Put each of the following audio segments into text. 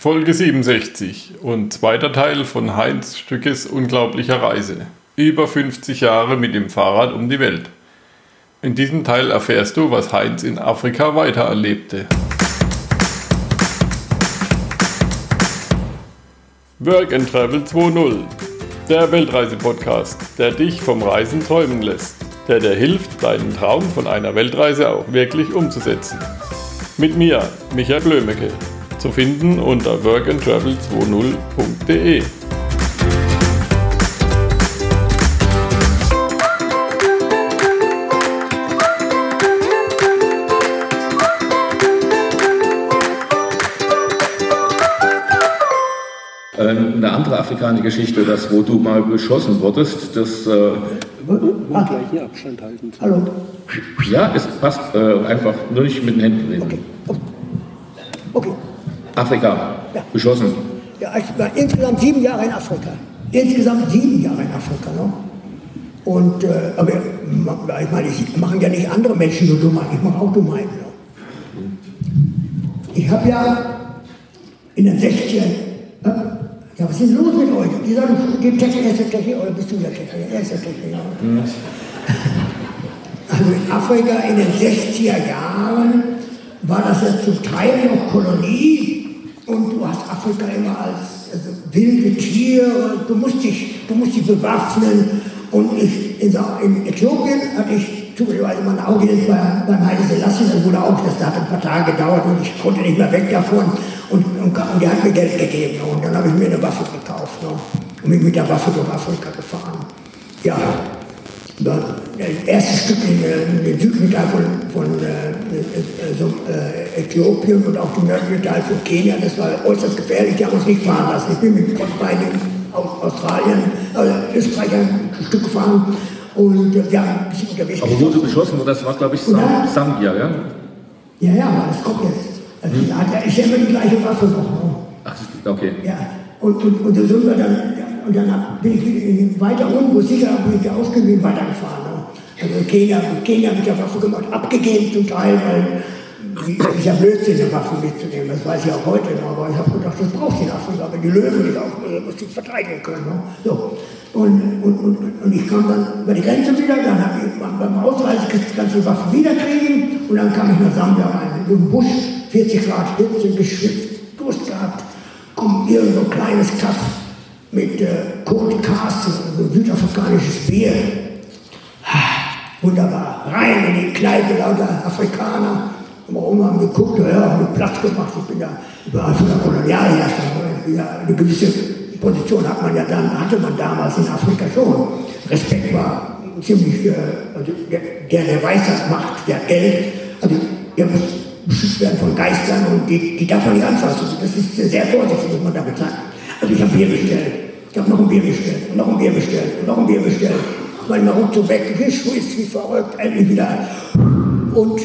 Folge 67 und zweiter Teil von Heinz Stückes unglaublicher Reise. Über 50 Jahre mit dem Fahrrad um die Welt. In diesem Teil erfährst du, was Heinz in Afrika weiter erlebte. Work and Travel 2.0 Der Weltreise-Podcast, der dich vom Reisen träumen lässt, der dir hilft, deinen Traum von einer Weltreise auch wirklich umzusetzen. Mit mir, Michael Blömecke zu finden unter workandtravel20.de. Ähm, eine andere afrikanische Geschichte, das, wo du mal beschossen wurdest, das. Äh, ah. gleich hier Abstand halten. Hallo. Ja, es passt äh, einfach nur nicht mit den Händen reden. Okay. okay. Afrika ja. geschossen? Ja, ich war insgesamt sieben Jahre in Afrika. Insgesamt sieben Jahre in Afrika. Ne? Und, äh, aber ich meine, ich mache ja nicht andere Menschen so Dummheiten, ich mache auch Dummheiten. Ne? Ich habe ja in den 60ern, äh, ja, was ist los mit euch? Die sagen, die Technik, erste Technik, oder bist du der Technik? Erste Technik, ja. Also in Afrika in den 60er Jahren war das ja zum Teil noch Kolonie und du hast Afrika immer als also wilde Tiere, du musst dich, du musst dich bewaffnen. Und ich, in, in Äthiopien hatte ich zufälligerweise mal eine Audienz bei, beim Heide Selassie, das wurde auch, das hat ein paar Tage gedauert und ich konnte nicht mehr weg davon. Und, und, und der hat mir Geld gegeben. Und dann habe ich mir eine Waffe gekauft ne? und bin mit der Waffe durch Afrika gefahren. Ja, das erste Stück in, in den südlichen Teil von, von äh, äh, so, äh, Äthiopien und auch den nördlichen Teil von Kenia, das war äußerst gefährlich, die haben uns nicht fahren lassen. Ich bin mit beiden aus Australien, also Österreich ein Stück gefahren und äh, wir haben ein bisschen unterwegs Aber wurde beschossen, das war glaube ich Sam Sambia, ja? Ja, ja, aber das kommt jetzt. Also hm. hat, ja immer die gleiche Waffe noch. Ne? Ach, okay. Ja, und, und, und so sind wir dann, und dann bin ich weiter unten, wo sicher bin ich ausgewiesen weitergefahren. Ne? Also Kenia, Kenia mit der Waffe gemacht, abgegeben zum Teil, weil ist ja Blödsinn, eine Waffe mitzunehmen, das weiß ich auch heute noch, aber ich habe gedacht, das braucht die Afrika, aber die Löwen nicht auch, also muss ich verteidigen können. Ne? So. Und, und, und, und ich kam dann über die Grenze wieder, dann habe ich beim Ausreisen du die Waffe wieder kriegen und dann kam ich nach Sambia rein, in den Busch, 40 Grad Hitze, geschwitzt, Durst gehabt, kommt irgend so ein kleines Kaff mit äh, Cold Castle, also südafrikanisches Bier. Wunderbar, rein in die Kneipe, lauter Afrikaner. Warum haben geguckt, ja, haben Platz gemacht. Ich bin ja überall von der Kolonialherrschaft. Ja, eine gewisse Position hat man ja dann, hatte man damals in Afrika schon. Respekt war ziemlich, äh, also der, der Weisheit macht, der Geld, also der muss beschützt werden von Geistern und die, die darf man nicht anfassen. Das ist sehr vorsichtig, muss man damit sagen. Also ich habe Bier bestellt, ich habe noch ein Bier bestellt und noch ein Bier bestellt und noch ein Bier bestellt. Weil mir ruckzuck weg, ist wie verrückt, endlich wieder. Und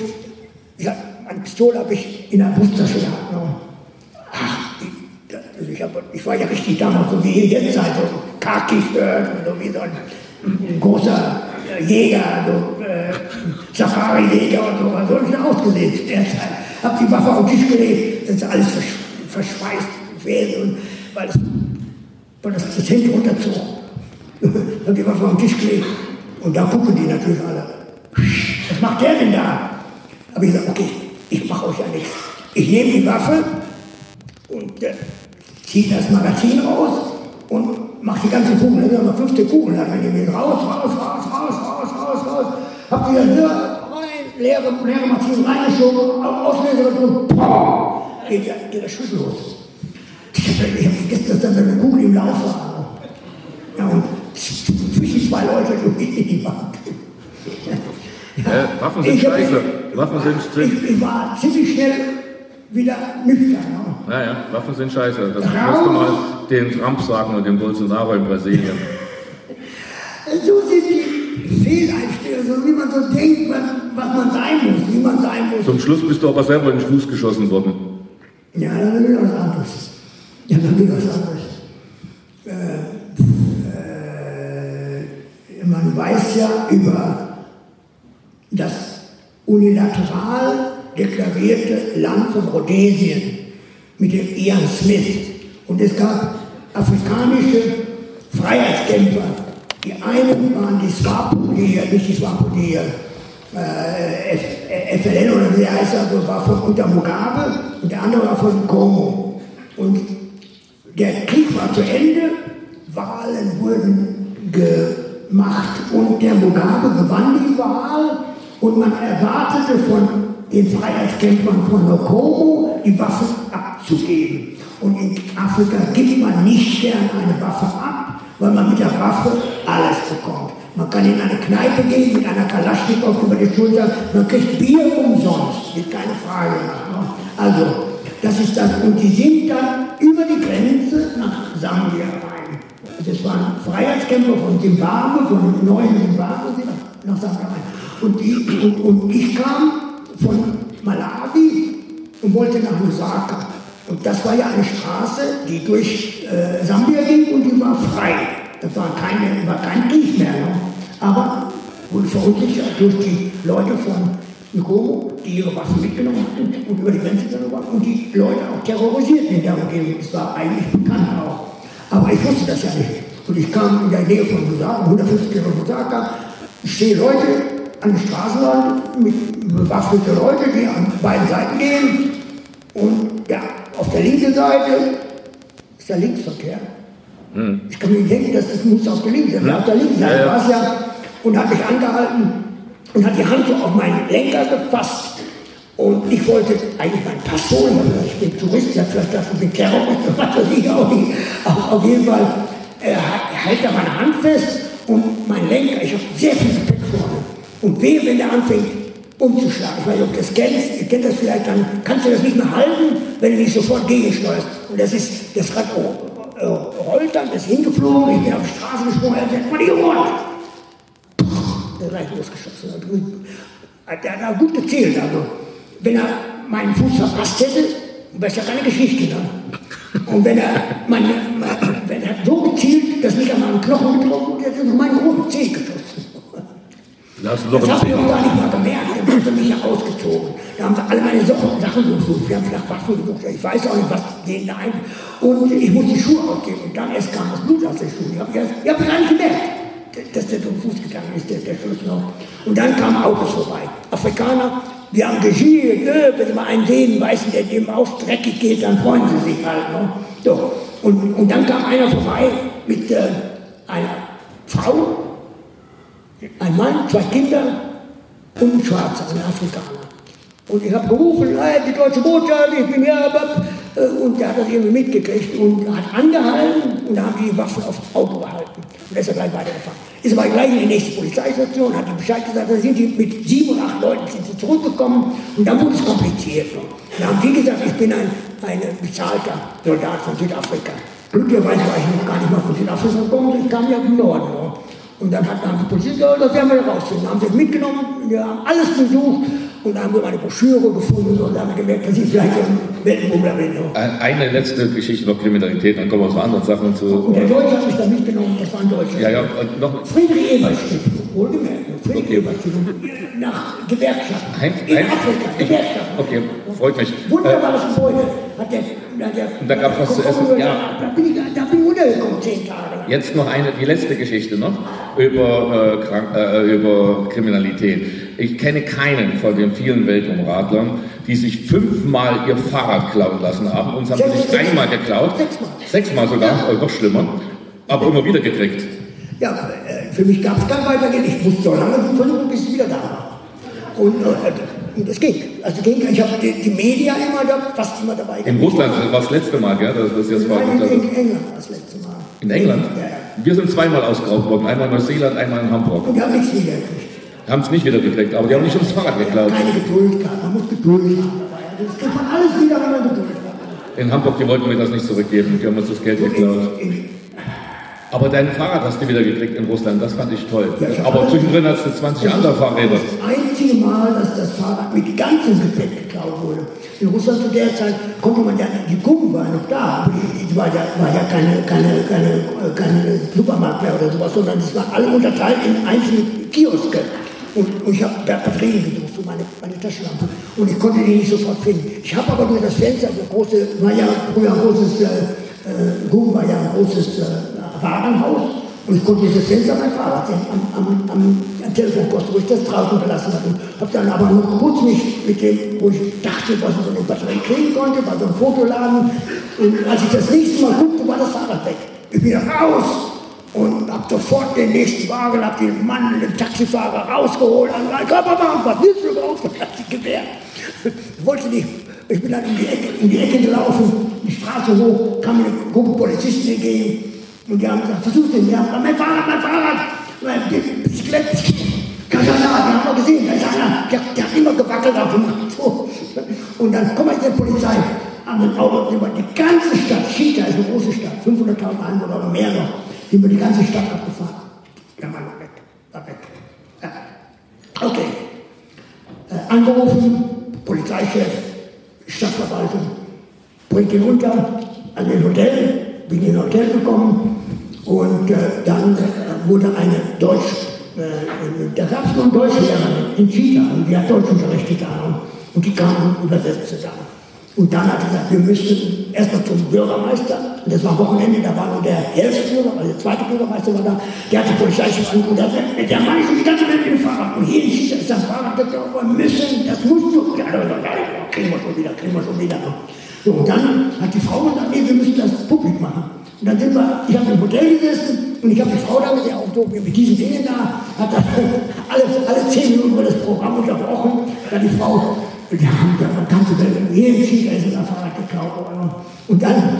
ja, eine Pistole habe ich in der Brusttasche gehabt. Ne? Ach, die, also ich, hab, ich, war ja richtig damals, so wie ihr jetzt seid, so Kaki-Shirt und so wie so ein, ein großer Jäger, so äh, Safari-Jäger und so, so habe ich ausgesehen zu der Zeit. Habe die Waffe auf den Tisch gelegt, das ist alles versch verschweißt und weil das, weil das, das Hemd runterzog. habe die Waffe auf den Tisch gelegt und da gucken die natürlich alle. Was macht der denn da? Habe ich gesagt, okay, ich mache euch ja nichts. Ich nehme die Waffe und äh, ziehe das Magazin raus und mache die ganze Kugel. Da sind noch 15 Kugeln. Dann nehme ich raus, raus, raus, raus, raus, raus, raus. Hab die dann rein, leere, leere Magazin reingeschoben, Auslöser und geht, geht der Schuss los. Ich habe vergessen, dass dann eine Kugel im Lauf war. Ja, und zwischen zwei Leute durch die Wand. Äh, Waffen sind ich, scheiße. Waffen sind, ich, ich, war ziemlich schnell wieder nüchtern. Ja, ja, Waffen sind scheiße. Das musst du mal den Trump sagen und dem Bolsonaro in Brasilien. so sind die Fehleinstellungen, so wie man so denkt, was man sein muss, wie man sein muss. Zum Schluss bist du aber selber in den Fuß geschossen worden. Ja, dann ist was anderes. Ja, dann ist was anderes. Äh, äh, man weiß ja über das unilateral deklarierte Land von Rhodesien, mit dem Ian Smith. Und es gab afrikanische Freiheitskämpfer. Die einen waren die SWAPO, die, nicht die SWAPO, die äh, FLN oder wie heißt, also war von unter Mugabe und der andere war von Kongo. Und der Krieg war zu Ende, Wahlen wurden gemacht und der Mugabe gewann die Wahl und man erwartete von den Freiheitskämpfern von Nokomo die Waffen abzugeben. Und in Afrika gibt man nicht gern eine Waffe ab, weil man mit der Waffe alles bekommt. Man kann in eine Kneipe gehen mit einer Kalaschnikow über die Schulter, man kriegt Bier umsonst, wird keine Frage. Ne? Also, das ist das. Und die sind dann über die Grenze nach Sambia rein. Das waren Freiheitskämpfer von Zimbabwe, von dem neuen Zimbabwe, nach, Sambia rein. Und, die, und, und ich kam von Malawi und wollte nach Lusaka. Und das war ja eine Straße, die durch äh, Sambia ging und die war frei. Das war, keine, war kein Krieg mehr. Ne? Aber verunsichert durch die Leute von Nkomo, die ihre Waffen mitgenommen hatten und über die Grenze waren und die Leute auch terrorisierten in der Umgebung. Das war eigentlich bekannt auch. Aber ich wusste das ja nicht. Und ich kam in der Nähe von Lusaka, 150 Kilometer Lusaka, ich sehe Leute an der Straßenrand mit bewaffneten Leuten, die an beiden Seiten gehen. Und ja, auf der linken Seite ist der Linksverkehr. Hm. Ich kann mir nicht denken, dass das muss auf der linken Seite, ja. auf der linken Seite ja, ja. war es ja. Und hat mich angehalten und hat die Hand so auf meinen Lenker gefasst. Und ich wollte eigentlich meinen Pass holen, ich bin Tourist, ich habe vielleicht gedacht, ich bin Terrorist, was weiß ich auch nicht. Aber auf jeden Fall äh, hält er meine Hand fest und mein Lenker, ich habe sehr viel Gepäck vorne. Und wehe, wenn der anfängt umzuschlagen. Ich weiß nicht, ob du das kennst, ihr kennt das vielleicht, dann kannst du das nicht mehr halten, wenn du nicht sofort gegensteuerst. Und das ist, das Rad äh, rollt dann, ist hingeflogen, ich bin auf die Straße gesprungen, er sagt, man Der gleich losgeschossen. Der hat auch gut gezielt, also. Wenn er meinen Fuß verpasst hätte, wäre es ja keine Geschichte. Ne? Und wenn er, meine, wenn er so gezielt, dass mich an meinen Knochen getroffen hat, hätte er meinen roten Zeh geschossen. Das, das habe ich auch gar nicht mal gemerkt. Dann haben sie mich ja ausgezogen. Da haben sie alle meine Sachen, Sachen gesucht. Wir haben nach Waffen gesucht. Ich weiß auch nicht, was denen da ein. Und ich musste die Schuhe ausgeben. Und dann erst kam das Blut aus den Schuhen. Ich habe hab gar nicht gemerkt, dass der den Fuß gegangen ist, der, der Schluss noch. Und dann kamen Autos vorbei. Afrikaner, die haben geschielt. Ne? Wenn sie mal einen sehen, weißen, der dem auch dreckig geht, dann freuen sie sich halt. Ne? So. Und, und dann kam einer vorbei mit äh, einer Frau, ein Mann, zwei Kinder und ein Schwarzer, ein Afrikaner. Und ich habe gerufen, hey, die deutsche Botschaft, ich bin hier, und der hat das irgendwie mitgekriegt und hat angehalten und da haben die Waffen aufs Auto gehalten. Und ist er gleich weitergefahren. Ist aber gleich in die nächste Polizeistation, hat die Bescheid gesagt, da sind die mit sieben und acht Leuten sind sie zurückgekommen und dann wurde es kompliziert. Da haben die gesagt, ich bin ein, ein bezahlter Soldat von Südafrika. Glücklicherweise war ich noch gar nicht mal von Südafrika gekommen, ich kam ja im Norden. Und dann hat dann die Polizei gesagt, das werden wir rausfinden. Dann haben sie mitgenommen, wir haben alles besucht und haben wir eine Broschüre gefunden und haben gemerkt, dass ich vielleicht ein Weltenbummler bin. Eine letzte Geschichte noch Kriminalität, dann kommen wir zu anderen Sachen zu. Und der Deutsche hat mich dann mitgenommen, das war ein Deutscher. Ja, ja, und noch. Friedrich Ebert Stiftung, wohlgemerkt. Friedrich okay. Ebert Stiftung, nach Gewerkschaften. Ein, in ein, Afrika, Gewerkschaften. Okay, freut mich. Wunderbares äh, Gebäude. Hat der, hat der, und da gab es was zu essen. Ja. Da bin ich, da bin ich untergekommen, zehn Tage lang. Jetzt noch eine, die letzte Geschichte noch über, äh, Krank äh, über Kriminalität. Ich kenne keinen von den vielen Weltumradlern, die sich fünfmal ihr Fahrrad klauen lassen haben. und haben sie nicht einmal geklaut. Sechsmal. Sechsmal sogar, ja. äh, noch schlimmer. Aber immer wieder gekriegt. Ja, äh, für mich gab es kein Weitergehen. Ich musste so lange versuchen, bis es wieder da war. Und, äh, und es ging. Also ging. Ich habe die, die Media immer da, fast immer dabei. In Russland war das letzte Mal, gell? Das, das jetzt war Nein, in, in England war das letzte Mal. In England? Ja, ja. Wir sind zweimal ausgeraubt worden. Einmal in Neuseeland, einmal in Hamburg. Und die haben nichts wiedergekriegt. Haben es nicht wiedergekriegt, aber die haben nicht ums Fahrrad geklaut. Keine Geduld. Man muss Geduld haben das kriegt man alles wieder, wenn man Geduld hat. In Hamburg, die wollten mir das nicht zurückgeben. Die haben uns das Geld geklaut. Aber dein Fahrrad hast du wieder gekriegt in Russland, das fand ich toll. Ja, Aber zwischendrin hast du 20 andere Fahrräder. Das einzige Mal, dass das Fahrrad mit ganzem Gepäck geklaut wurde. In Russland zu der Zeit konnte man ja, die Kunden waren noch da, aber die, war, ja, war ja keine, keine, keine, keine Supermarkt mehr oder sowas, sondern es waren alle unterteilt in einzelne Kioske. Und, und ich habe Batterien gesucht für meine, meine Taschenlampe. Und ich konnte die nicht sofort finden. Ich habe aber durch das Fenster, das große, war ja früher ein großes, äh, äh, war ja ein großes äh, Warenhaus. Und ich konnte dieses Fenster mein Fahrrad sehen, am, am, am, am Telefonpost, wo ich das draußen gelassen hatte. Habe dann aber noch kurz mich mit dem, wo ich dachte, was ich so eine Batterie kriegen konnte, bei so einem Fotoladen. Und als ich das nächste Mal guckte, war das Fahrrad weg. Ich bin raus und habe sofort den nächsten Wagen, habe den Mann, den Taxifahrer rausgeholt, und gesagt, komm mal, was willst du überhaupt? Das hat sich gewehrt. Ich wollte nicht. Ich bin dann in die Ecke, in die Ecke gelaufen, die Straße hoch, kam mir eine Gruppe Polizisten entgegen und die haben gesagt, versucht den, ja, mein Fahrrad, mein Fahrrad, mein Biciclette, Kasala, die haben wir gesehen, da ist einer, der, der hat immer gewackelt auf dem. So. Und dann kommt jetzt die Polizei an den Auto die ganze Stadt, Chita ist eine große Stadt, 500.000 Einwohner oder mehr noch, sind wir die ganze Stadt abgefahren. Der Mann war weg, war weg. Ja. Okay. Äh, angerufen, Polizeichef, Stadtverwaltung, bringt ihn unter an den Hotel, bin in ein Hotel gekommen und äh, dann äh, wurde eine Deutsch, äh, da gab es noch eine Deutschlehrerin in Chita und die hat Deutschunterricht getan und die kamen übersetzt zusammen. Und dann hat er gesagt, wir müssen erstmal zum Bürgermeister. Und das war Wochenende, da war nur der Bürgermeister, also der zweite Bürgermeister war da. Der hat die Polizei schon angerufen. Der, hat, der Mann ist um die ganze Welt mit dem Fahrrad. Und hier Schießer ist ein Fahrrad. Der wir müssen, das musst du. Ja, da, da, da, kriegen wir schon wieder, kriegen wir schon wieder. So, und dann hat die Frau gesagt, nee, wir müssen das publik machen. Und dann sind wir, ich habe im Hotel gesessen und ich habe die Frau da gesehen, auch so mit diesen Dingen da, hat dann alle, alle zehn Minuten das Programm unterbrochen. Da die Frau die haben da ganze Welt, jeden Schied ist ein Fahrrad geklaut. Und dann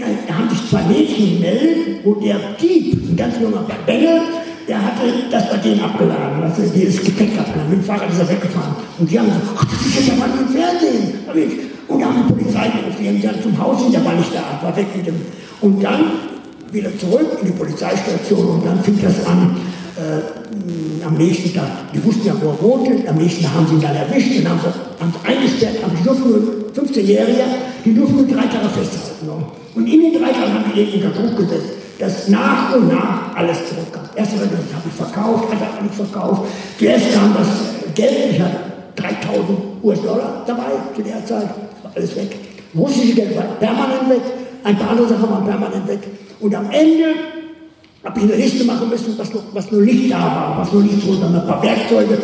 äh, haben sich zwei Mädchen gemeldet, wo der Dieb, ein ganz junger Bengel, der hatte das bei denen abgeladen, also dieses Gepäck abgeladen. Mit dem Fahrrad ist er weggefahren. Und die haben gesagt, ach, das ist ja der Mann im Fernsehen. Und da haben die Polizei gerufen, die haben gesagt, zum Haus hin, der war nicht da, war weg mit dem. Und dann wieder zurück in die Polizeistation und dann fing das an, äh, am nächsten Tag, die wussten ja, wo er wohnte, am nächsten Tag haben sie ihn dann erwischt und haben sie haben sie eingesperrt, aber die durften nur 15-Jährige, die durften nur drei Tage festhalten. Ne? Und in den drei Tagen haben die den unter Druck gesetzt, dass nach und nach alles zurückkam. Erst habe ich verkauft, hat er nicht verkauft. Zuerst kam das Geld, ich hatte 3000 US-Dollar dabei zu der Zeit, war alles weg. Russische Geld war permanent weg, ein paar andere Sachen waren permanent weg. Und am Ende habe ich eine Liste machen müssen, was, noch, was nur nicht da war, was nur nicht drunter, ein paar Werkzeuge,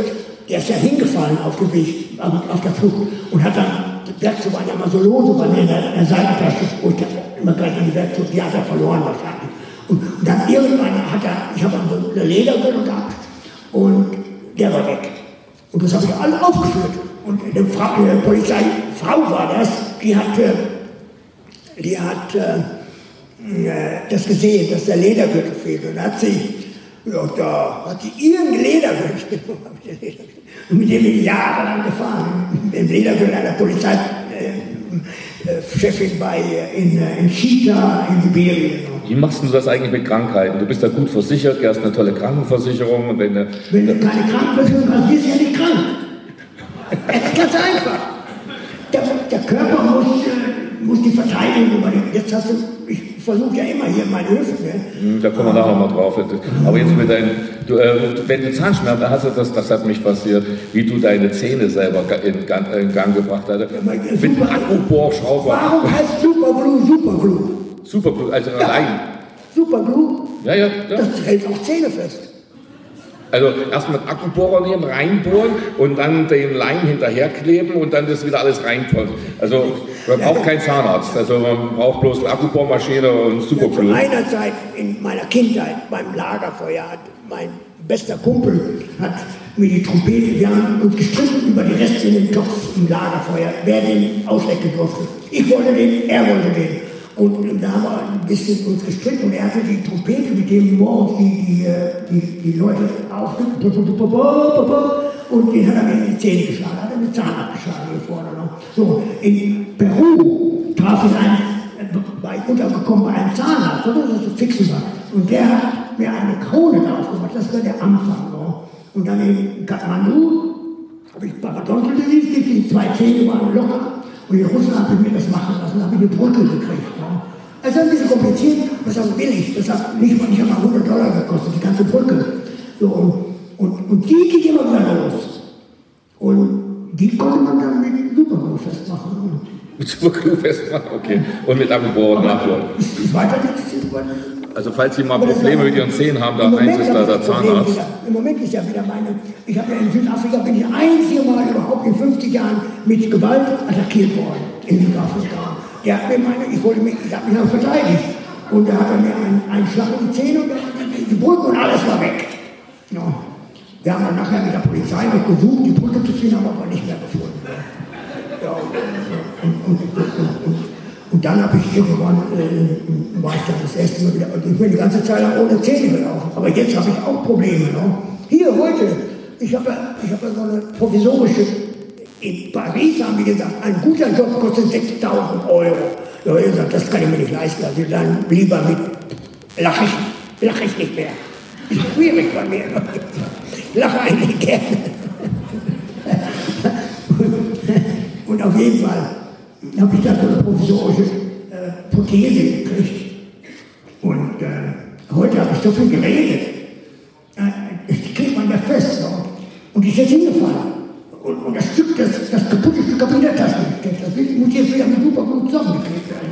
der ist ja hingefallen auf dem Weg, auf der Flucht und hat dann, die Werkzeuge waren ja immer so lose bei mir in der, der Seitentasche, wo ich immer gleich an die Werkzeuge, die hat er verloren wahrscheinlich. Und, und dann irgendwann hat er, ich habe eine Ledergürtel gehabt und der war weg. Und das habe ich alle aufgeführt. Und eine, Frau, eine Polizeifrau war das, die hat, die hat äh, das gesehen, dass der Ledergürtel fehlt. Und hat sie ja, da hat sie ihren Ledergürtel und mit dem bin ich jahrelang gefahren. Im Ledergürtel einer Polizeichefin äh, bei, in, in Chita in Sibirien. Wie machst du das eigentlich mit Krankheiten? Du bist da gut versichert, du hast eine tolle Krankenversicherung. Wenn, wenn du keine Krankenversicherung hast, bist du ja nicht krank. Das ist ganz einfach. Der, der Körper muss, äh, muss die Verteidigung übernehmen. Jetzt hast du, versuche ja immer hier meine Hüfte. Ne? Da kommen wir nachher mal drauf. Aber jetzt mit deinen, du, äh, wenn du Zahnschmerzen hast, das, das hat mich fasziniert, wie du deine Zähne selber in Gang, in Gang gebracht hast. Ja, mit Akkubohrschrauber. Warum heißt Superglue Superglue? Superglue, also ja. allein. Superglue? Ja, ja, ja. Das hält auch Zähne fest. Also erstmal Akkubohrer nehmen, reinbohren und dann den Leim hinterherkleben und dann das wieder alles reinkommt. Also man braucht keinen Zahnarzt, also man braucht bloß eine Akkubohrmaschine und Superglue. Zu meiner Zeit, in meiner Kindheit, beim Lagerfeuer, hat mein bester Kumpel hat mir die Trompete, haben uns gestritten über die Reste in dem Topf im Lagerfeuer, wer den auslecken durfte. Ich wollte den, er wollte den. Und da haben wir ein bisschen uns gestritten und er hatte die Trompete, mit dem morgens die, die, die, die Leute aufgenommen und den hat er mir in die Zähne geschlagen, hat er mit Zahn abgeschlagen hier vorne noch. So, in Peru traf ich einen, bei untergekommen bei einem Zahnarzt? Das ist so fixen war. Und der hat mir eine Krone drauf gemacht, das war der Anfang. No? Und dann in Kathmandu habe ich Parodontal-Disease, die zwei Zähne waren locker. Und in Russland habe ich mir das machen lassen, habe ich eine Brücke gekriegt. Also ein bisschen kompliziert, das ist auch billig. Das hat nicht mal, nicht einmal 100 Dollar gekostet, die ganze Brücke. So, und, und die ging immer wieder los. Und die konnte man dann mit Superglue festmachen. Mit Superglue festmachen, okay. Und mit abgeborenen Nachlauf. Ist weiter nichts also falls Sie mal Probleme mit Ihren Zähnen haben, da eins ist da der Zahnarzt. Wieder, Im Moment ist ja wieder meine, ich habe ja in Südafrika, bin ich einzige Mal überhaupt in 50 Jahren mit Gewalt attackiert worden, in Südafrika. Der hat mir meine, ich wollte mich, ich habe mich dann verteidigt. Und da hat er mir einen, einen Schlag in die Zähne und die, die Brücke und alles war weg. Ja. Wir haben dann nachher mit der Polizei noch gesucht, die Brücke zu finden, haben aber nicht mehr gefunden. Ja, und, und, und, und dann habe ich irgendwann, äh, war ich dann das erste Mal wieder, ich bin die ganze Zeit lang ohne Zähne gelaufen. Aber jetzt habe ich auch Probleme. Ne? Hier heute, ich habe ich hab so eine provisorische, in Paris haben die gesagt, ein guter Job kostet 6000 Euro. Ja, ich gesagt, das kann ich mir nicht leisten, also dann lieber mit, lache ich, lache ich nicht mehr. Ist schwierig bei mir. Ich lache eigentlich gerne. Und auf jeden Fall habe ich dann so eine provisorische äh, Prothese gekriegt. Und äh, heute habe ich so viel geredet. Äh, das kriegt man ja fest. No? Und die ist jetzt hingefallen. Und, und das das, das kaputte Stück habe ich in der Tasche gesteckt. Das muss jetzt wieder mit super gut zusammengeklebt werden.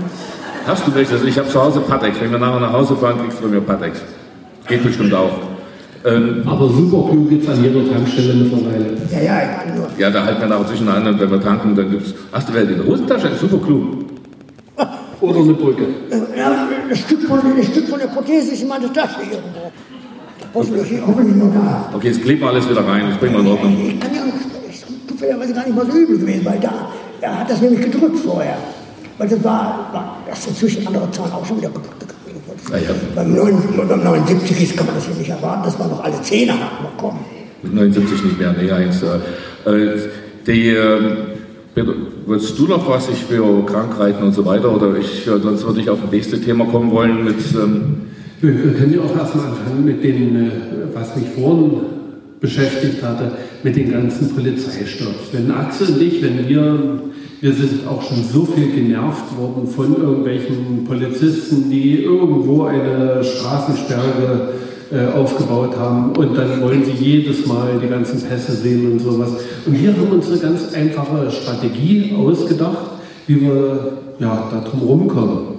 Hast du welches? Ich habe zu Hause Patex. Wenn wir nachher nach Hause fahren, kriegst du von mir Patex. Geht bestimmt auch. Ähm, aber Superglue gibt es an jeder Tankstelle mittlerweile. Ja, ja, ich meine nur. Ja, da halten wir nachher zwischen an, wenn wir tanken, dann gibt es. Hast du welche in der Hosentasche? Superglue. Oder eine Brücke. Ja, das Stück von, das Stück von der Prothese ist in meiner Tasche irgendwo. Hoffentlich, hoffentlich nur da. Okay, jetzt kleben wir alles wieder rein, das bringen wir in Ordnung. Ich kann ja zufälligerweise gar nicht mal so übel gewesen, weil da, er hat das nämlich gedrückt vorher. Weil das war, war das ist inzwischen andere Zahlen auch schon wieder gedrückt. Ja, ja. Beim, 79 ist kann man das ja nicht erwarten, dass man noch alle Zähne hat. Mal kommen. Mit 79 nicht mehr, nee, eins. Äh, die, äh, Willst du noch was ich für Krankheiten und so weiter? Oder ich, sonst würde ich auf das nächste Thema kommen wollen mit. Ähm wir, wir, können ja auch erstmal anfangen mit dem, äh, was mich vorhin beschäftigt hatte, mit den ganzen Polizeistopps. Wenn Axel und ich, wenn wir wir sind auch schon so viel genervt worden von irgendwelchen Polizisten, die irgendwo eine Straßensperre äh, aufgebaut haben und dann wollen sie jedes Mal die ganzen Pässe sehen und sowas. Und wir haben uns eine ganz einfache Strategie ausgedacht, wie wir ja, da drum rumkommen.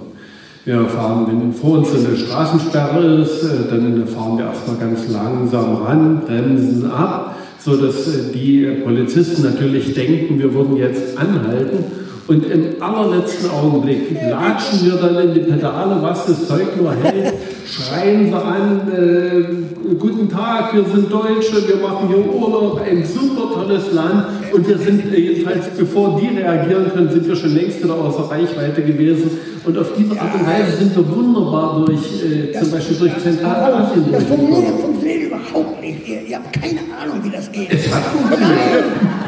Wir fahren, wenn vor uns eine Straßensperre ist, äh, dann fahren wir erstmal ganz langsam ran, bremsen ab so dass äh, die Polizisten natürlich denken, wir würden jetzt anhalten. Und im allerletzten Augenblick latschen wir dann in die Pedale, was das Zeug nur hält, schreien sie an, äh, guten Tag, wir sind Deutsche, wir machen hier Urlaub, ein super tolles Land. Und wir sind äh, jedenfalls, bevor die reagieren können, sind wir schon längst wieder außer Reichweite gewesen. Und auf diese Art und Weise sind wir wunderbar durch, äh, zum Beispiel durch Zentralasien. Das funktioniert überhaupt nicht. Ihr, ihr, habt keine Ahnung, wie das geht. Funktioniert.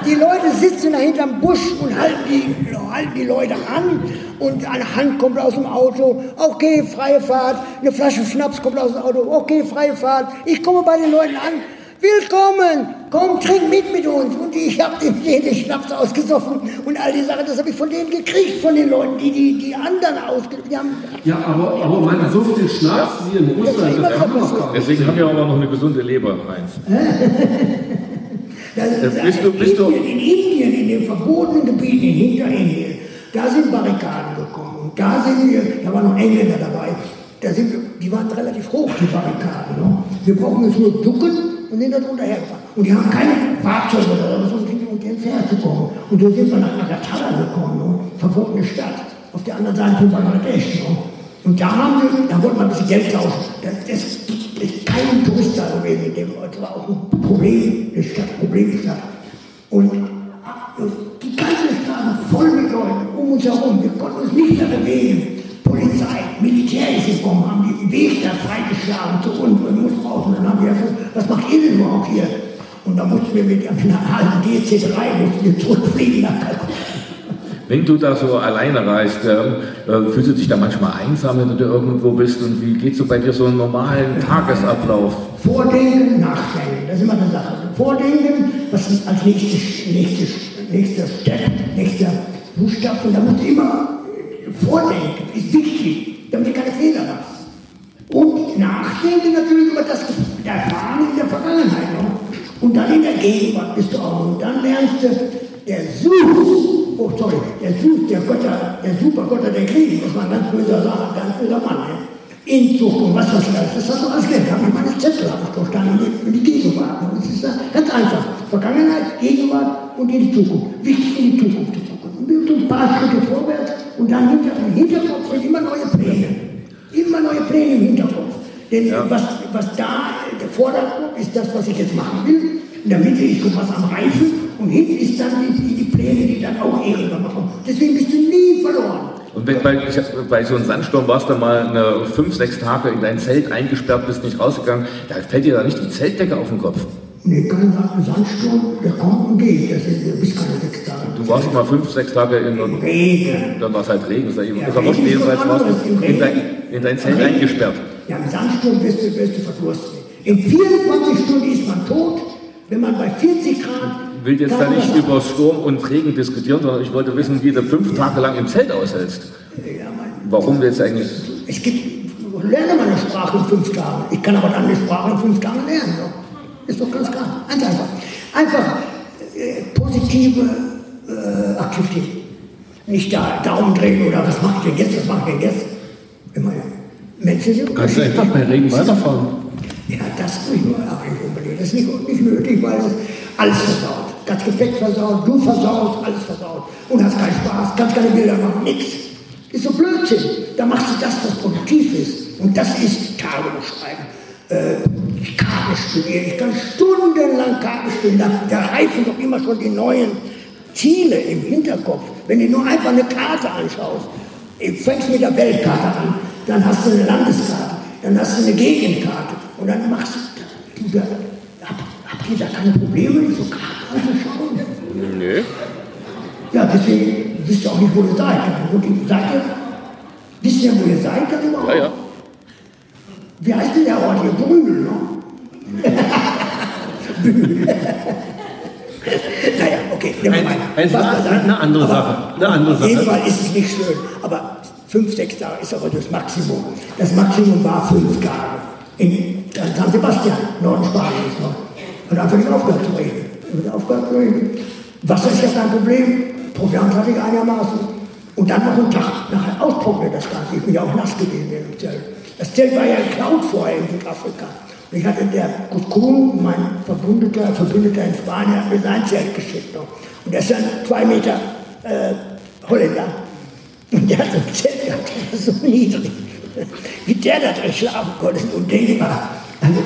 Die Leute sitzen da hinterm Busch und halten die, halten die Leute an und eine Hand kommt aus dem Auto. Okay, freie Fahrt. Eine Flasche Schnaps kommt aus dem Auto. Okay, freie Fahrt. Ich komme bei den Leuten an. Willkommen! Komm, trink mit mit uns. Und ich habe dem den Schnaps ausgesoffen und all die Sachen, das habe ich von denen gekriegt, von den Leuten, die die, die anderen ausgesoffen Ja, aber, aber man, so viel Schnaps wie in Russland, das, das kann man gar Deswegen haben wir aber noch eine gesunde Leber, Heinz. das ist, bist du, bist Indien, in Indien, in den verbotenen Gebieten in Hinterindien, da sind Barrikaden gekommen. Und da sind wir, da waren noch Engländer dabei, da sind wir, die waren relativ hoch, die Barrikaden. Ne? Wir brauchen uns nur ducken und sind da drunter hergefahren. Und die haben keine Fahrzeuge oder so, um ins Herz zu kommen. Und so sind wir nach Agatara gekommen, ne? verbotene Stadt, auf der anderen Seite von Bangladesch. Ne? Und da haben wir, da wollten wir ein bisschen Geld tauschen. Das, das ist kein Tourist da gewesen, dem, das war auch ein Problem, eine Stadt, Problemstadt. Und die ganze Straße voll mit Leuten um uns herum, wir konnten uns nicht mehr bewegen. Polizei, Militär ist gekommen, haben den Weg da freigeschlagen zu uns und mussten raus. Und dann haben wir gesagt, was macht ihr denn überhaupt hier? Und dann mussten wir mit einer alten DC-3 mussten wir zurückfliegen nach Kalkutta. Wenn du da so alleine reist, äh, fühlst du dich da manchmal einsam, wenn du da irgendwo bist? Und wie geht so bei dir so einen normalen Tagesablauf? Vordenken, nachdenken, das ist immer eine Sache. Vordenken, was als nächstes, nächstes, nächster Step, nächster Buchstaben, da musst du immer Vordenken ist wichtig, damit ihr keine Fehler macht. Und nachdenken natürlich über das Erfahren in der Vergangenheit. Und dann in der Gegenwart bist du auch. Und dann lernst du, der Zeus, oh sorry, der Zeus, der Götter, der Supergötter der Griechen, das war ein ganz böser, ganz böser Mann. Ne? Inzucht und was ich alles, das hast du alles gelernt. Habe ich meine Zettel habe ich durchstanden in die Gegenwart. Und das ist ganz einfach. Vergangenheit, Gegenwart und in die Zukunft. Wichtig in die Zukunft zu gucken. Und ein paar Schritte vorwärts und dann hinter, im Hinterkopf sind immer neue Pläne. Immer neue Pläne im Hinterkopf. Denn ja. was, was da der Vordergrund ist das, was ich jetzt machen will. In der Mitte ist schon was am Reifen und hinten ist dann die, die Pläne, die dann auch irgendwann machen. Deswegen bist du nie verloren. Und wenn, bei, ich, bei so einem Sandsturm warst du mal eine fünf, sechs Tage in dein Zelt eingesperrt, bist nicht rausgegangen, da fällt dir da nicht die Zeltdecke auf den Kopf. Nee, kein Sandsturm, der kommt und geht, das ist bis keine sechs Tage. Du warst mal fünf, sechs Tage in Regen. Dann war es halt Regen. Das ja, Regen jedenfalls warst du in dein, in dein Zelt eingesperrt. Ja, im Sandsturm wirst du, wirst du verdurstet. In 24 Stunden ist man tot, wenn man bei 40 Grad Ich will jetzt da nicht über Sturm und Regen diskutieren, sondern ich wollte wissen, wie du fünf Tage lang im Zelt aushältst. Warum jetzt eigentlich. Es gibt, lerne mal eine Sprache in fünf Tagen. Ich kann aber dann eine Sprache in fünf Tagen lernen. Ist doch ganz klar. Ganz einfach. Einfach äh, positive äh, Aktivität. Nicht da Daumen drehen oder was mache ich denn jetzt, was mache ich denn jetzt. Immer Menschen sind Kannst du einfach bei Regen weiterfahren? Ja, das ich nur nicht unbedingt. Das ist nicht, nicht nötig, weil das alles versaut. Das Gepäck versaut, du versaust, alles versaut. Und hast keinen Spaß, kannst keine Bilder machen, nichts. Das ist so Blödsinn. Da machst du das, was produktiv ist. Und das ist Tagebuch schreiben. Äh, ich Karte studieren. Ich kann stundenlang Karte studieren. Da, da reifen doch immer schon die neuen Ziele im Hinterkopf. Wenn du nur einfach eine Karte anschaust, du fängst mit der Weltkarte an, dann hast du eine Landeskarte, dann hast du eine Gegenkarte und dann machst du, du hab, habt ihr da keine Probleme, so Karten anzuschauen? Nö. Ja, deswegen wisst ihr auch nicht, wo ihr seid. Wo die, seid ihr? Wisst ihr, wo ihr seid? Ja, ja. Wie heißt denn der Ort hier? Brühl, ne? Brühl. naja, okay, nehmen wir mal. Ein, ein, eine andere Sache. Eine andere auf jeden Fall ist es nicht schön. Aber fünf, sechs Tage ist aber das Maximum. Das Maximum war fünf Tage. In San Sebastian, Norden Spaniens noch. Und dann fängt es aufgehört zu regnen. aufgehört zu regnen. Wasser ist ja kein Problem. Proviant hatte ich einigermaßen. Und dann noch einen Tag nachher austrocknet das Ganze. Ich bin ja auch nass gewesen im Zelt. Das Zelt war ja geklaut vorher in Südafrika. Ich hatte der Kuskun, mein Verbündeter, Verbündeter in Spanien, mir sein Zelt geschickt. Und der ist dann zwei Meter äh, Holländer. Und der hat so ein Zelt gehabt, das war so niedrig. Wie der da drin schlafen konnte, ist undenkbar. Also,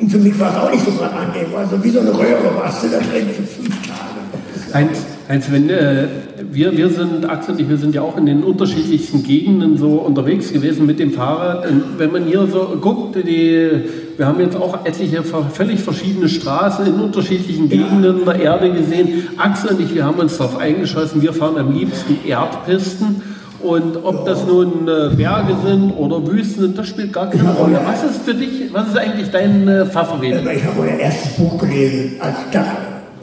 und für mich war es auch nicht so gerade angenehm. Also wie so eine Röhre warst du da drin für fünf Tage. Eins, eins wenn, äh, wir, wir sind, Axel und ich, wir sind ja auch in den unterschiedlichsten Gegenden so unterwegs gewesen mit dem Fahrrad. Und wenn man hier so guckt, die, wir haben jetzt auch etliche völlig verschiedene Straßen in unterschiedlichen Gegenden der Erde gesehen. Axel und ich, wir haben uns darauf eingeschossen, wir fahren am liebsten Erdpisten. Und ob das nun äh, Berge sind oder Wüsten sind, das spielt gar keine Rolle. Was ist für dich, was ist eigentlich dein äh, Favorit? Ich habe euer erstes Buch gelesen, als Stadt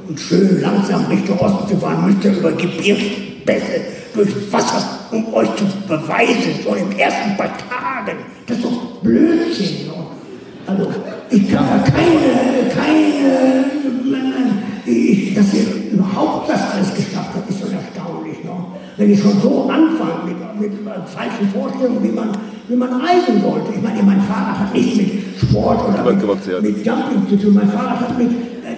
und schön langsam Richtung Osten zu fahren, müsst ihr über Gebirgsbässe, durch Wasser, um euch zu beweisen, schon im ersten paar Tagen. Das ist doch Blödsinn. Also, ich kann ja keine, keine, ich, dass ihr überhaupt das alles geschafft habt, ist schon erstaunlich. No? Wenn ich schon so anfange mit, mit falschen Vorstellungen, wie man, wie man reisen sollte. Ich meine, mein Fahrrad hat nichts mit Sport oder mit, mit Jumping zu tun. Mein Fahrrad hat mit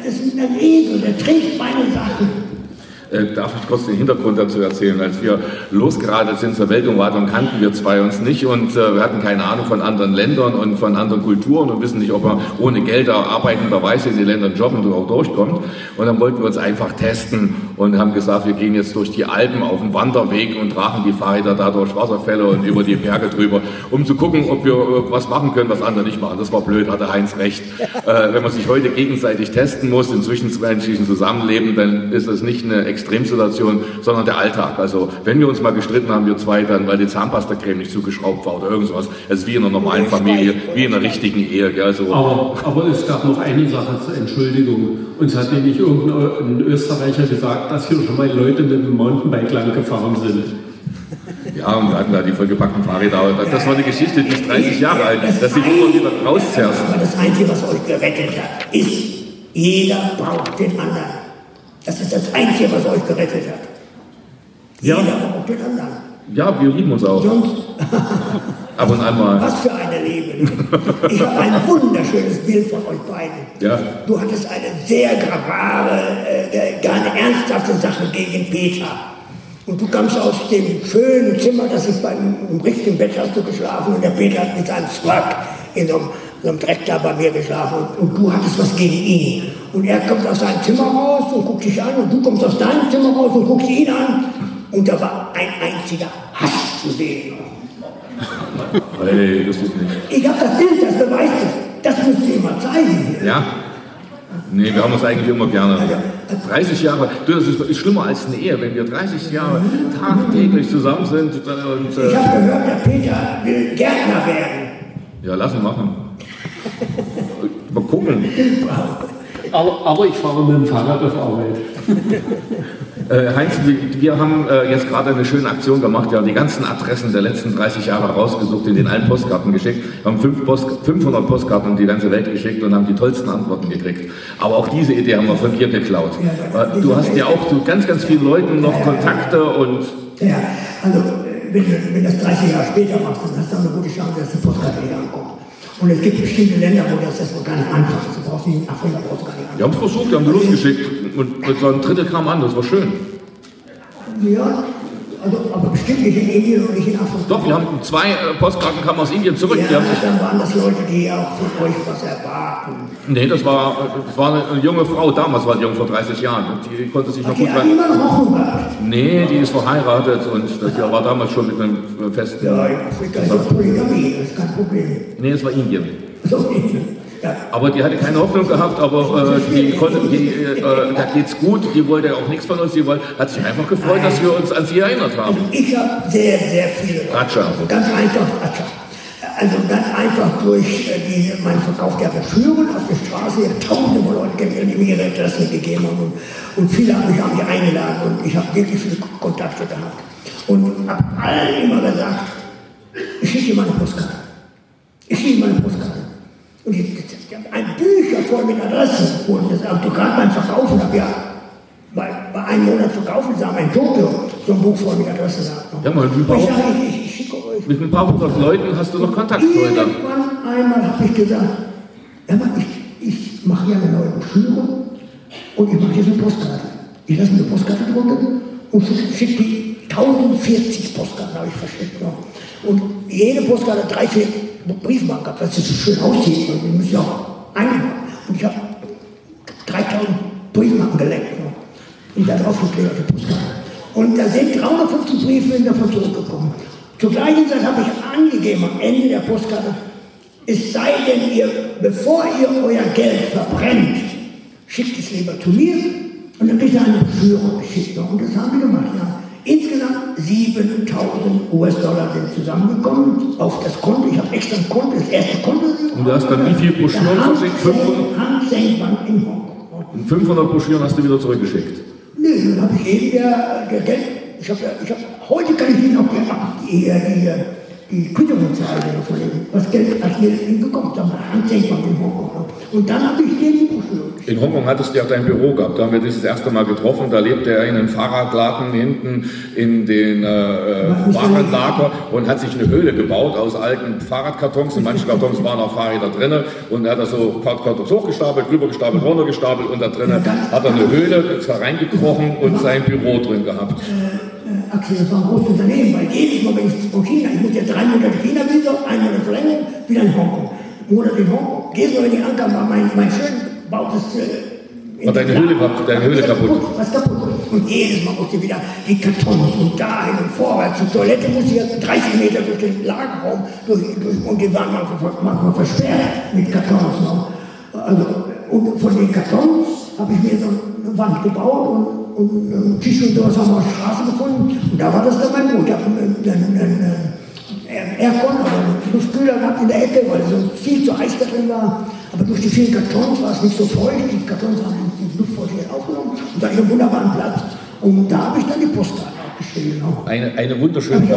das ist ein Esel, der trägt meine Sachen. Äh, darf ich kurz den Hintergrund dazu erzählen? Als wir losgeradet sind zur Weltumwartung, kannten wir zwei uns nicht und äh, wir hatten keine Ahnung von anderen Ländern und von anderen Kulturen und wissen nicht, ob man ohne Gelder arbeitenderweise in die Länder jobben und auch durchkommt. Und dann wollten wir uns einfach testen und haben gesagt, wir gehen jetzt durch die Alpen auf dem Wanderweg und tragen die Fahrräder da durch Wasserfälle und über die Berge drüber, um zu gucken, ob wir was machen können, was andere nicht machen. Das war blöd, hatte Heinz recht. Äh, wenn man sich heute gegenseitig testen muss, in zwischenmenschlichen Zusammenleben, dann ist das nicht eine Extremsituation, sondern der Alltag. Also wenn wir uns mal gestritten haben, wir zwei, dann weil die Zahnpastacreme nicht zugeschraubt war oder irgendwas. Es ist wie in einer normalen Familie, wie in einer richtigen Ehe. Gell? Also, aber, aber es gab noch eine Sache zur Entschuldigung. Uns hat nämlich irgendein Österreicher gesagt, dass hier schon mal Leute mit dem Mountainbike lang gefahren sind. Ja, und wir hatten da die vollgepackten Fahrräder. Das war eine Geschichte, die ist 30 Jahre alt, dass die Woche wieder rauszerst. Aber das Einzige, was euch gerettet hat, ist Jeder braucht den anderen. Das ist das Einzige, was euch gerettet hat. Ja. Jeder braucht den anderen. Ja, wir lieben uns auch. Sonst, Ab und an mal. was für eine Liebe. Ich habe ein wunderschönes Bild von euch beiden. Ja. Du hattest eine sehr gravare, äh, gar eine ernsthafte Sache gegen Peter. Und du kamst aus dem schönen Zimmer, das ist beim im richtigen Bett hast du geschlafen und der Peter hat mit seinem Swag in so einem, so einem Dreck da bei mir geschlafen und, und du hattest was gegen ihn. Und er kommt aus seinem Zimmer raus und guckt dich an und du kommst aus deinem Zimmer raus und guckst ihn an und da war ein einziger Hass zu sehen. Hey, das ist nicht. Ich habe das Bild, das beweist es. Das müsst ihr immer zeigen. Ja? Nee, wir haben uns eigentlich immer gerne. 30 Jahre, du, das ist, ist schlimmer als eine Ehe, wenn wir 30 Jahre tagtäglich zusammen sind und Ich äh, habe gehört, der Peter will Gärtner werden. ja, lass ihn machen. Mal gucken. Aber, aber ich fahre mit dem Fahrrad auf Arbeit. Äh, Heinz, wir, wir haben äh, jetzt gerade eine schöne Aktion gemacht. Wir haben die ganzen Adressen der letzten 30 Jahre rausgesucht in allen Postkarten geschickt. Wir haben fünf Post, 500 Postkarten in die ganze Welt geschickt und haben die tollsten Antworten gekriegt. Aber auch diese Idee haben wir von dir geklaut. Äh, Du hast ja auch zu ganz, ganz vielen Leuten noch Kontakte und Ja, also wenn du, wenn du das 30 Jahre später machst, dann hast du eine gute Chance, dass die Postkarte hier ankommt. Und es gibt bestimmte Länder, wo das erstmal gar nicht anfängt. Du brauchst nicht in Afrika brauchst du gar nicht wir haben es versucht, wir haben sie losgeschickt und, und so ein Drittel kam an, das war schön. Ja, also, aber bestimmt nicht in Indien und nicht in Afrika. Doch, wir haben zwei äh, Postkarten kamen aus Indien zurück. Die Ja, dann waren das Leute, die auch von euch was erwarten. nee, das war, das war eine junge Frau, damals war die jung vor 30 Jahren. Die konnte sich noch Die gut rein. immer noch gehabt. Nee, die ist verheiratet und das war damals schon mit einem festen. Ja, in Afrika ist Polygamie, das ist kein Problem. Nee, es war Indien. So, Indien. Ja, Aber die hatte keine Hoffnung gehabt, aber äh, die konnte, die, äh, da geht's gut, die wollte auch nichts von uns, die wollte, hat sich einfach gefreut, dass wir uns an sie erinnert haben. Ich habe sehr, sehr viele. Also ganz einfach, Ratscha. Also ganz einfach durch äh, diese, mein Verkauf der Broschüren auf der Straße, ich habe tausende von Leuten kennengelernt, die mir ihre Adressen gegeben haben. Und, und viele haben mich auch mich eingeladen und ich habe wirklich viele Kontakte gehabt. Und habe allen immer gesagt, ich schicke dir mal eine Postkarte. Ich schicke dir mal eine Postkarte. Und ich, ich habe ein Bücher voll mit Adressen. Und das Autogramm beim Verkaufen habe ja bei, bei einem Monat verkaufen sie haben in Tokio so ein Buch voll mit Adressen. Ja, mal Und ich ich, ich, ich schicke euch. Mit ein paar hundert Leuten hast du noch Kontakt heute. Irgendwann einmal habe ich gesagt, ja, ich, ich mache ja eine neue Broschüre und ich mache jetzt eine Postkarte. Ich lasse mir eine Postkarte drucken und schicke die 1040 Postkarten habe ich verschickt. Ja. Und jede Postkarte hat drei, vier Briefmarken gehabt, dass sie so schön aussieht. Und die müssen ja auch einmachen. Und ich habe 3000 Briefmarken geleckt. Ja. Und da drauf geklebt, die Postkarte. Und da sind 350 Briefe davon zurückgekommen. Zur gleichen Zeit habe ich angegeben am Ende der Postkarte, es sei denn, ihr, bevor ihr euer Geld verbrennt, schickt es lieber zu mir und dann kriegt ihr eine Broschüre geschickt. Und das haben wir gemacht. Ja. Insgesamt 7000 US-Dollar sind zusammengekommen auf das Konto. Ich habe extra ein Konto, das erste Konto. Und du hast dann wie viele Broschüren verschickt? 500? Handsenkbank in Hongkong. Und 500 Broschüren hast du wieder zurückgeschickt. Nö, dann habe ich jedem, der, der Geld, ich habe, ich hab, heute kann ich Ihnen auch die, die, die, die zeigen von dem, was Geld als wir bekommen haben, Handsenkbank in Hongkong. Und dann habe ich Broschüre geschickt. In Hongkong hattest du ja dein Büro gehabt. Da haben wir dich das erste Mal getroffen. Da lebte er in einem Fahrradladen hinten in den äh, äh, Fahrradlager und hat sich eine Höhle gebaut aus alten Fahrradkartons. In manchen Kartons waren auch Fahrräder drin. Und er hat da so Kartons hochgestapelt, rübergestapelt, runtergestapelt. Und da drinnen hat er eine Höhle, ist da reingekrochen und sein Büro drin gehabt. Äh, Axel, das war ein großes Unternehmen, weil jedes Mal, wenn ich von China, ich muss ja drei Monate China-Visa, ein Monat Verlängerung, wieder in Hongkong. Einen Monat in Hongkong. Jedes Mal, wenn ich ankam, war mein, mein schön gebautes... Äh, War deine Höhle kaputt- deine Höhle kaputt? Was kaputt. Und jedes Mal musste ich wieder die Kartons und dahin und vorwärts. Zur Toilette musste ich ja 30 Meter durch den Lagerraum durch, durch, und die waren manchmal, manchmal versperrt mit Kartons. noch. Also, und von den Kartons habe ich mir so Wand gebaut und, und Tisch und sowas haben wir auf der Straße gefunden. Und da war das dann mein Boot. Ich habe einen, einen, einen, Aircon oder einen Luftkühler gehabt in der Ecke, weil so viel zu heiß da drin war. Aber durch die vielen Kartons war es nicht so feucht. Die Kartons haben die Luftfeuchtigkeit aufgenommen. Und da hatte ich einen wunderbaren Platz. Und da habe ich dann die Postkarte Auch. Eine, eine wunderschöne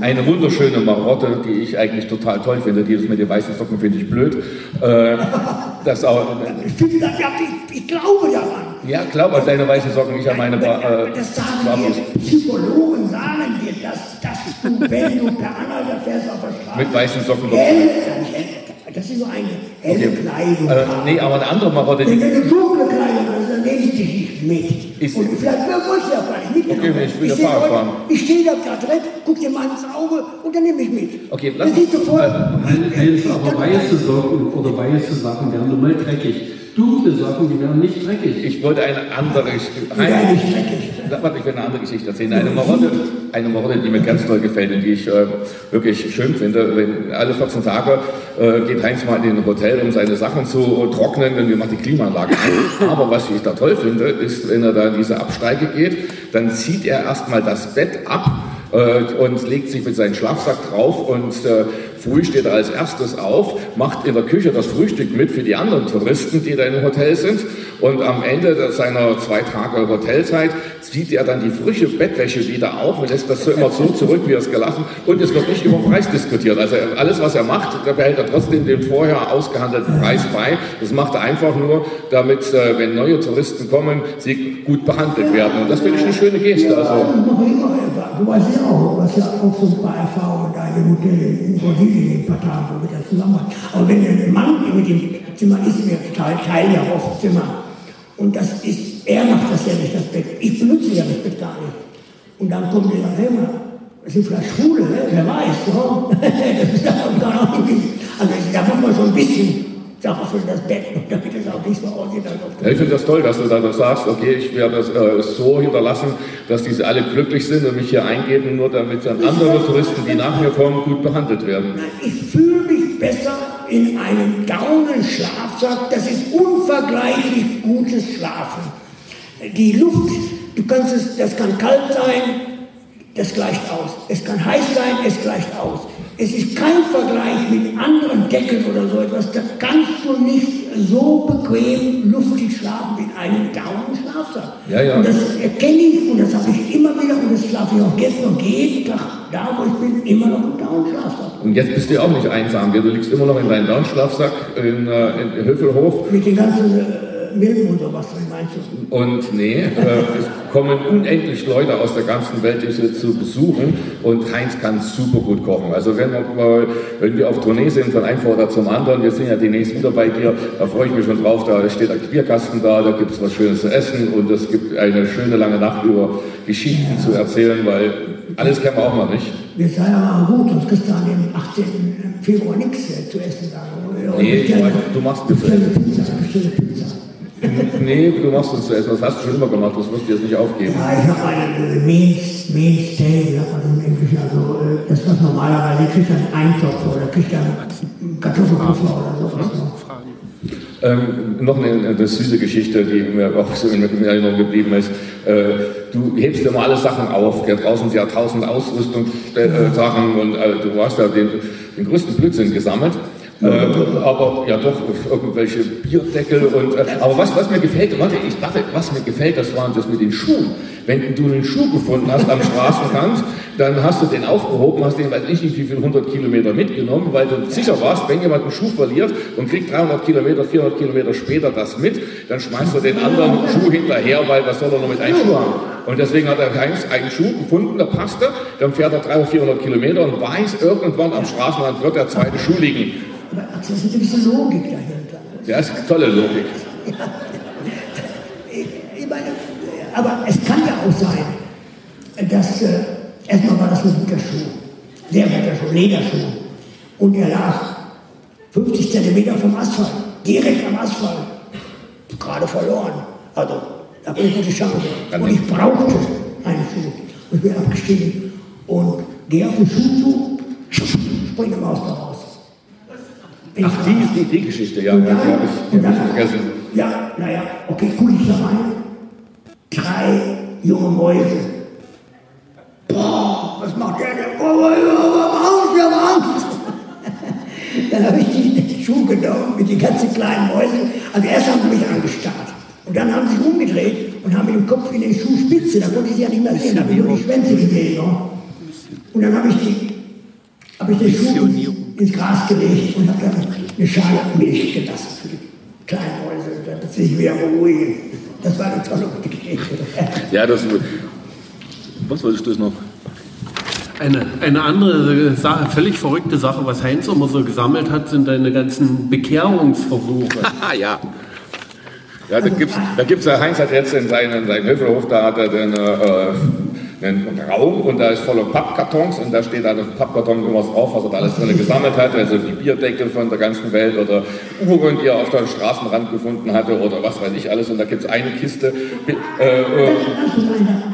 eine wunderschöne Marotte, die ich eigentlich total toll finde. Dieses mit den weißen Socken finde ich blöd. Äh, das auch, Ich finde das, ich, ich glaube daran. ja, glaub an deine weißen Socken, ich an meine äh, das sagen dir, Psychologen sagen dir, dass, dass du, wenn du per Anhalter fährst auf der Straße, Mit weißen Socken. helle, das ist so eine helle Kleidung. Äh, nee, aber eine andere Marotte, die, du eine dunkle mit. Ist- und vielleicht wolltest du ja gar nicht mitgenommen. Okay, ich will seh Fahrrad heute- fahren. Ich stehe da gerade drin, guck dir mal ins Auge und dann nehme ich mit. Okay, lass uns- äh, aber weiße Socken oder weiße Sachen werden nun mal dreckig. Dunkle Sachen, die werden nicht dreckig. ich wollte eine andere, Die werden nicht dreckig. Warte, ich will eine andere Geschichte erzählen. Eine Marotte, eine Marotte, die mir ganz toll gefällt und die ich äh, wirklich schön finde. Alle 14 Tage äh, geht Heinz mal in ein Hotel, um seine Sachen zu äh, trocknen, denn wir machen die Klimaanlage an. Aber was ich da toll finde, ist, wenn er da in diese Absteige geht, dann zieht er erstmal das Bett ab äh, und legt sich mit seinem Schlafsack drauf und äh, früh steht er als erstes auf, macht in der Küche das Frühstück mit für die anderen Touristen, die da im Hotel sind und am Ende seiner zwei Tage Hotelzeit zieht er dann die frische Bettwäsche wieder auf und lässt das so immer so zurück, wie er es gelassen und es wird nicht über den Preis diskutiert. Also alles, was er macht, da behält er trotzdem den vorher ausgehandelten Preis bei. Das macht er einfach nur, damit, äh, wenn neue Touristen kommen, sie gut behandelt werden. Und das finde ich eine schöne Geste. Also, du weißt ja auch, hast ja auch so ein paar Erfahrungen dem Hotel in Brasilien in ein paar Tagen, wo wir das zusammen machen. Aber wenn ein Mann mit dem Zimmer ist, wir teilen teilen ja oft Zimmer. Und das ist, er macht das ja nicht, das Bett. Ich benutze ja das Bett gar nicht. Und dann kommt sagen, hey mal, das sind vielleicht Schwule, ne? wer weiß, so. das ist auch gar nicht. Also da muss man schon ein bisschen Sache für das Bett, damit aussieht, als ob Ja, ich finde das toll, dass du da das sagst, okay, ich werde das äh, so hinterlassen, dass diese alle glücklich sind und mich hier eingeben, nur damit dann andere Touristen, die nach mir kommen, gut behandelt werden. Nein, ich fühle mich besser in einem Daunenschlafsack. Das ist unvergleichlich gutes Schlafen. Die Luft, du kannst es, das kann kalt sein, das gleicht aus. Es kann heiß sein, es gleicht aus. Es ist kein Vergleich mit anderen Decken oder so etwas. Da kannst du nicht so bequem luftig schlafen wie in einem Daunenschlafsack. Ja, ja. Und das erkenne ich und das habe ich immer wieder und das schlafe ich auch noch jeden Tag da, wo ich bin, immer noch im Daunenschlafsack. Und jetzt bist du ja auch nicht einsam, du liegst immer noch in deinem Downschlafsack in, äh, in Höfelhof Mit den ganzen äh, Milben und sowas drin, meinst du? und nee, äh, es kommen unendlich Leute aus der ganzen Welt, hier zu besuchen und Heinz kann super gut kochen. Also wenn wir, mal- wenn wir auf Tournee sind, von einem Vorder zum anderen, wir sind ja demnächst wieder bei dir, da freue ich mich schon drauf, da steht ein Bierkasten da, da gibt es was Schönes zu essen und es gibt eine schöne lange Nacht über Geschichten zu erzählen, weil alles kennen wir auch mal nicht. Wir sagen ja gut, sonst kriegst du an dem 18. Februar nichts zu essen. Da. Oder Nee, ich weiß, du machst Pizza, bestelle Pizza. Nee, du machst uns zu essen, das hast du schon immer gemacht, das wirst du jetzt nicht aufgeben. Ja, ich habe einen äh, Main, Mainstay, wie sagt man das im Englischen, also äh, das, was normalerweise kriegt dann Eintopf oder kriegt dann Kartoffelpuffer oder sowas noch. Ähm, noch eine, eine süße Geschichte, die mir auch so in, in Erinnerung geblieben ist. Äh, du hebst immer alle Sachen auf. Ja, draußen sind ja tausend Ausrüstungssachen und äh, du hast ja den, den größten Blödsinn gesammelt. Äh, aber ja doch irgendwelche Bierdeckel und äh, aber was, was mir gefällt, warte, ich dachte, was mir gefällt, das war das mit den Schuhen. Wenn du einen Schuh gefunden hast am Straßenkant, dann hast du den aufgehoben, hast den, weiß ich nicht, wie viel 100 Kilometer mitgenommen, weil du sicher warst, wenn jemand einen Schuh verliert und kriegt 300 Kilometer, 400 Kilometer später das mit, dann schmeißt er den anderen Schuh hinterher, weil was soll er noch mit einem Schuh haben? Und deswegen hat er Heinz einen Schuh gefunden, der passte, dann fährt er 300, 400 Kilometer und weiß, irgendwann am Straßenrand wird der zweite Schuh liegen. Aber Axel, das ist eine gewisse Logik dahinter. Ja, ist eine tolle Logik. Ich, ich meine, aber es kann ja auch sein, dass äh, erstmal war das ein guter Schuh, sehr guter Schuh, Lederschuh. Und er lag 50 Zentimeter vom Asphalt, direkt am Asphalt, gerade verloren. Also, da habe ich gute Chance. Und ich brauchte einen Schuh. Und ich bin abgestiegen und gehe auf den Schuh zu, springe Maus da raus. Ach, ich die die, die Geschichte, ja, Und dann, habe ich, die und hab ich vergessen. ja, naja, okay, guck ich da rein. Drei junge Mäuse. Boah, was macht der denn? Boah, boah, boah, Angst, wir haben Angst. Dann habe ich die, die Schuhe genommen mit den ganzen kleinen Mäusen. Also erst haben sie mich angestarrt. Und dann haben sie sich umgedreht und haben mit dem Kopf in die Schuhspitze, da konnte ich sie ja nicht mehr sehen, da habe ich nur die Schwänze gesehen. No? Und dann habe ich, die, hab ich den Schuh ins Gras gelegt und habe dann eine Schale Milch gelassen für die kleinen Mäuse, damit sie sich wieder beruhigen. Das war eine tolle Geschichte. Ja, das. Was wolltest du noch? Eine, eine andere Sache, völlig verrückte Sache, was Heinz immer so gesammelt hat, sind deine ganzen Bekehrungsversuche. ja. Ja, da gibt's, da gibt's ja, Heinz hat jetzt in seinen, seinen Höfelhof, da hat er den, äh, einen Raum und da ist voller Pappkartons und da steht an dem Pappkarton irgendwas drauf, was er da alles drin gesammelt hat, also die Bierdeckel von der ganzen Welt oder Uhren, die er auf der Straßenrand gefunden hatte oder was weiß ich alles und da gibt es eine Kiste. Äh, äh,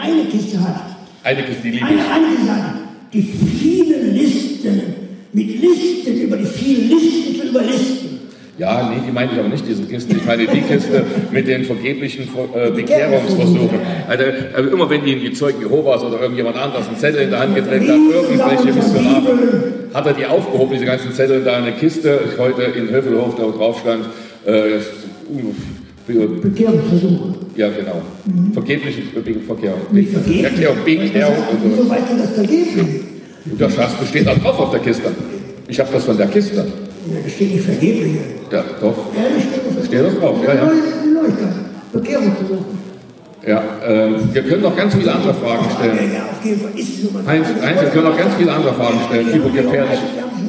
eine Kiste hat. Eine Kiste, die liebe Eine, eine Kiste hat die vielen Listen, mit Listen über die vielen Listen zu überlisten. Ja, nee, die meine ich aber nicht, diese Kiste. Ich meine die Kiste mit den vergeblichen äh, Bekehrungsversuchen. Also, also, immer wenn die, die Zeugen Jehovas oder irgendjemand anderes einen Zettel in der Hand gedreht hat, irgendwelche Missionare, hat er die aufgehoben, diese ganzen Zettel, da in eine Kiste, heute in Hövelhof, da drauf stand, äh, Bekehrungsversuche. Ja, genau. Mhm. Vergebliche vergeblich. Verkehr, Bekehrung. Wieso weißt du das vergeblich? Das steht da drauf auf der Kiste. Ich habe das von der Kiste. Ja, das steht nicht vergeblich. Ja, doch. Ja, das steht das, drauf, ja, ja. Leuchter. Bekehrungsversuche. Ja, ähm, wir können noch ganz viele andere Fragen stellen. Ja, ja, auf jeden Fall ist es so. Heinz, Heinz, wir können noch ganz viele andere Fragen stellen, über gefährlich.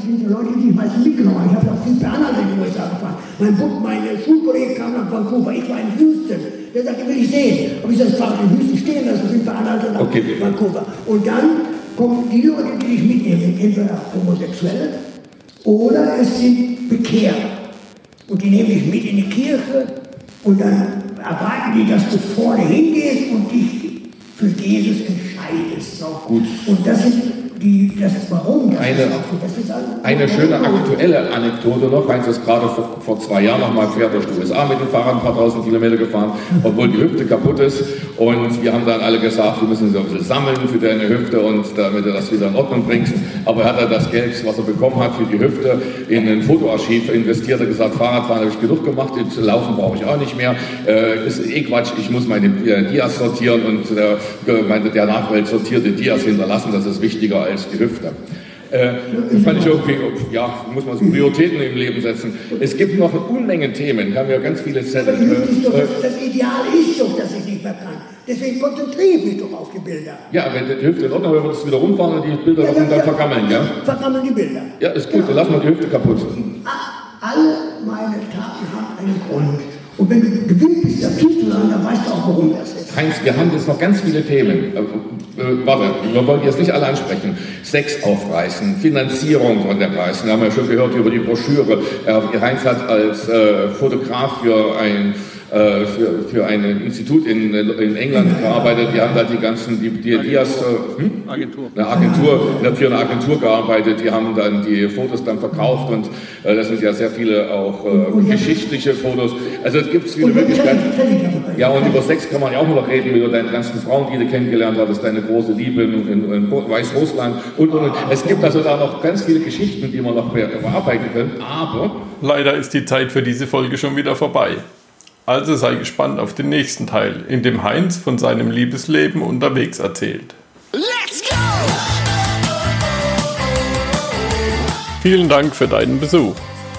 Die Leute, die ich meistens mitgenommen habe. Ich habe auch viel Anhalt in die USA gefahren. Mein, Bub, meine Schulkollege kam nach Vancouver, ich war in Houston. Der sagte, will ich sehen. Ob ich das Fahrrad in Houston stehen lasse, bin per Anhalt nach okay. Vancouver. Und dann kommen die Leute, die ich mitnehme, sind entweder Homosexuelle oder es sind Bekehrer. Und die nehme ich mit in die Kirche und dann erwarten die, dass du vorne hingehst und dich für Jesus entscheidest. Noch. Gut. Und das sind die, das, warum das eine, ist also eine schöne aktuelle Anekdote noch. Heinz ist gerade vor, vor zwei Jahren noch mal quer durch die USA mit dem Fahrrad ein paar tausend Kilometer gefahren, obwohl die Hüfte kaputt ist. Und wir haben dann alle gesagt, wir müssen so ein bisschen sammeln für deine Hüfte und damit du das wieder in Ordnung bringst. Aber er hat er das Geld, was er bekommen hat für die Hüfte, in ein Fotoarchiv investiert. Er hat gesagt, Fahrradfahren habe ich genug gemacht, Laufen brauche ich auch nicht mehr. Äh, ist eh Quatsch, ich muss meine äh, Dias sortieren und äh, der Nachwelt sortierte Dias hinterlassen. Das ist wichtiger als die Hüfte. Äh, das fand ich irgendwie, ja, muss man so Prioritäten im Leben setzen. Es gibt noch Unmengen Themen. Wir haben ja ganz viele Zettel. Ist doch, Äh, das, das Ideal ist doch, dass ich nicht mehr kann. Deswegen konzentriere ich mich doch auf die Bilder. ja, wenn die Hüfte in Ordnung wäre, würdest du wieder rumfahren und die Bilder noch und dann vergammeln, ja? Vergammeln die Bilder. Ja, ist gut, dann lass mal die Hüfte kaputt. Alle meine Taten haben einen Grund. Und wenn du gewillt bist, dazu zu sagen, dann weißt du auch, warum das ist. Heinz, wir haben jetzt noch ganz viele Themen. Äh, äh, warte, wir wollen jetzt nicht alle ansprechen. Sex aufreißen, Finanzierung und dergleichen. Wir haben ja schon gehört über die Broschüre. Äh, Heinz hat als äh, Fotograf für ein äh, für, für ein Institut in, in England gearbeitet. Die haben da die ganzen, die, die Dias, äh, hm? Agentur. eine Agentur, für eine Agentur gearbeitet. Die haben dann die Fotos dann verkauft und äh, das sind ja sehr viele auch äh, geschichtliche Fotos. Also es gibt viele Möglichkeiten. Ja, und über Sex kann man ja auch noch reden, über deine ganzen Frauen, die du kennengelernt hast, deine große Liebe in, in, in Weißrussland und, und, und. Es gibt also da noch ganz viele Geschichten, die man noch be- bearbeiten können, aber Leider ist die Zeit für diese Folge schon wieder vorbei. Also sei gespannt auf den nächsten Teil, in dem Heinz von seinem Liebesleben unterwegs erzählt. Let's go! Vielen Dank für deinen Besuch.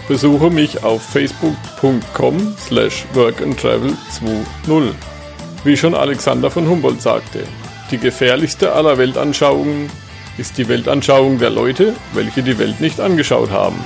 Besuche mich auf facebook.com slash workandtravel20. Wie schon Alexander von Humboldt sagte, die gefährlichste aller Weltanschauungen ist die Weltanschauung der Leute, welche die Welt nicht angeschaut haben.